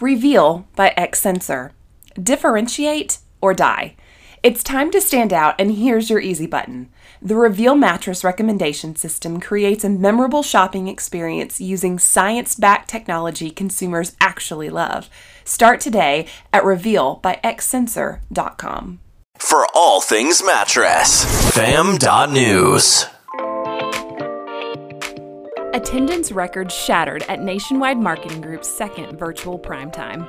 Reveal by X Sensor. Differentiate or die. It's time to stand out, and here's your easy button. The Reveal mattress recommendation system creates a memorable shopping experience using science backed technology consumers actually love. Start today at revealbyxsensor.com. For all things mattress, fam.news. Attendance records shattered at Nationwide Marketing Group's second virtual primetime.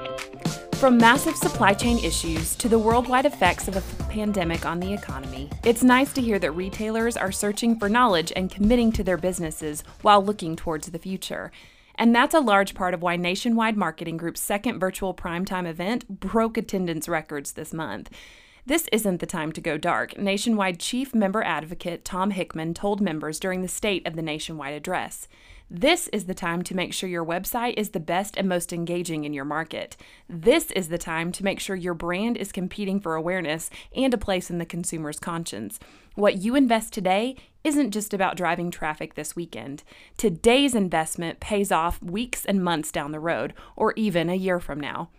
From massive supply chain issues to the worldwide effects of a pandemic on the economy, it's nice to hear that retailers are searching for knowledge and committing to their businesses while looking towards the future. And that's a large part of why Nationwide Marketing Group's second virtual primetime event broke attendance records this month. This isn't the time to go dark, Nationwide Chief Member Advocate Tom Hickman told members during the State of the Nationwide Address. This is the time to make sure your website is the best and most engaging in your market. This is the time to make sure your brand is competing for awareness and a place in the consumer's conscience. What you invest today isn't just about driving traffic this weekend. Today's investment pays off weeks and months down the road, or even a year from now.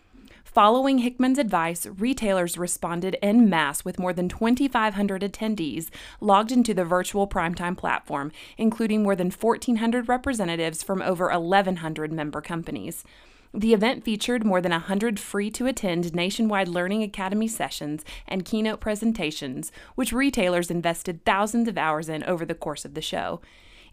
Following Hickman's advice, retailers responded en masse with more than 2,500 attendees logged into the virtual primetime platform, including more than 1,400 representatives from over 1,100 member companies. The event featured more than 100 free to attend Nationwide Learning Academy sessions and keynote presentations, which retailers invested thousands of hours in over the course of the show.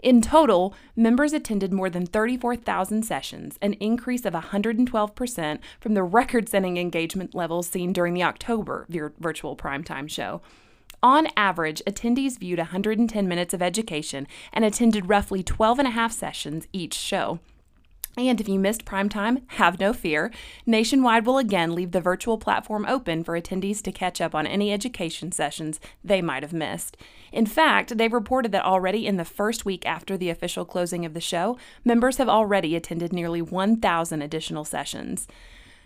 In total, members attended more than 34,000 sessions, an increase of 112% from the record setting engagement levels seen during the October virtual primetime show. On average, attendees viewed 110 minutes of education and attended roughly 12 and a half sessions each show. And if you missed prime time, have no fear. Nationwide will again leave the virtual platform open for attendees to catch up on any education sessions they might have missed. In fact, they've reported that already in the first week after the official closing of the show, members have already attended nearly 1,000 additional sessions.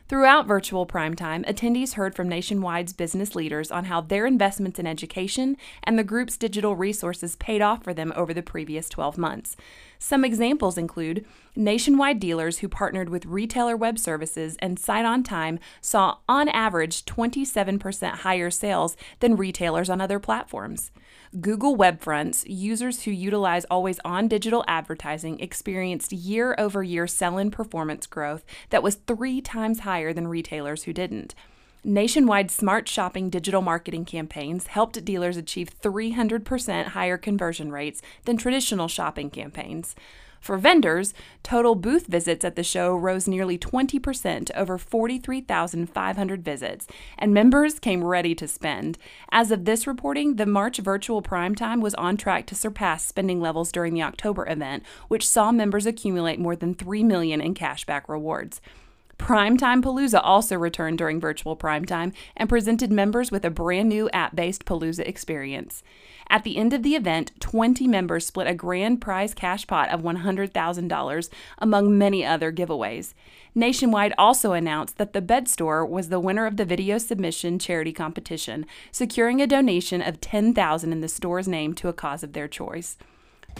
Throughout virtual primetime, attendees heard from Nationwide's business leaders on how their investments in education and the group's digital resources paid off for them over the previous 12 months. Some examples include nationwide dealers who partnered with retailer web services and Site on Time saw on average 27% higher sales than retailers on other platforms. Google Web Fronts, users who utilize always on digital advertising experienced year over year sell in performance growth that was three times higher than retailers who didn't. Nationwide smart shopping digital marketing campaigns helped dealers achieve 300% higher conversion rates than traditional shopping campaigns. For vendors, total booth visits at the show rose nearly 20% to over 43,500 visits, and members came ready to spend. As of this reporting, the March virtual prime time was on track to surpass spending levels during the October event, which saw members accumulate more than 3 million in cashback rewards. Primetime Palooza also returned during virtual primetime and presented members with a brand new app based Palooza experience. At the end of the event, 20 members split a grand prize cash pot of $100,000 among many other giveaways. Nationwide also announced that the Bed Store was the winner of the video submission charity competition, securing a donation of 10,000 in the store's name to a cause of their choice.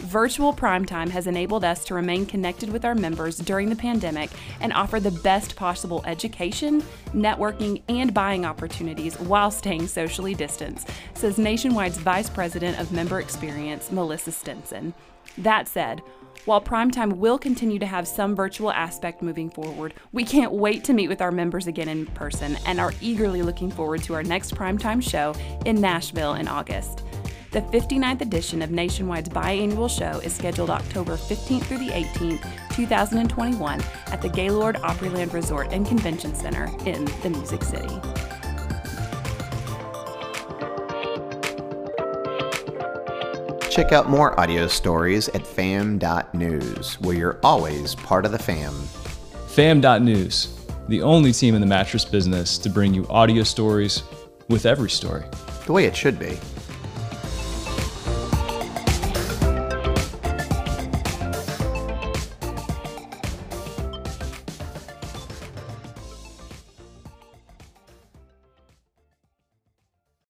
Virtual Primetime has enabled us to remain connected with our members during the pandemic and offer the best possible education, networking, and buying opportunities while staying socially distanced, says Nationwide's Vice President of Member Experience, Melissa Stinson. That said, while Primetime will continue to have some virtual aspect moving forward, we can't wait to meet with our members again in person and are eagerly looking forward to our next Primetime show in Nashville in August. The 59th edition of Nationwide's biannual show is scheduled October 15th through the 18th, 2021, at the Gaylord Opryland Resort and Convention Center in the Music City. Check out more audio stories at fam.news, where you're always part of the fam. Fam.news, the only team in the mattress business to bring you audio stories with every story. The way it should be.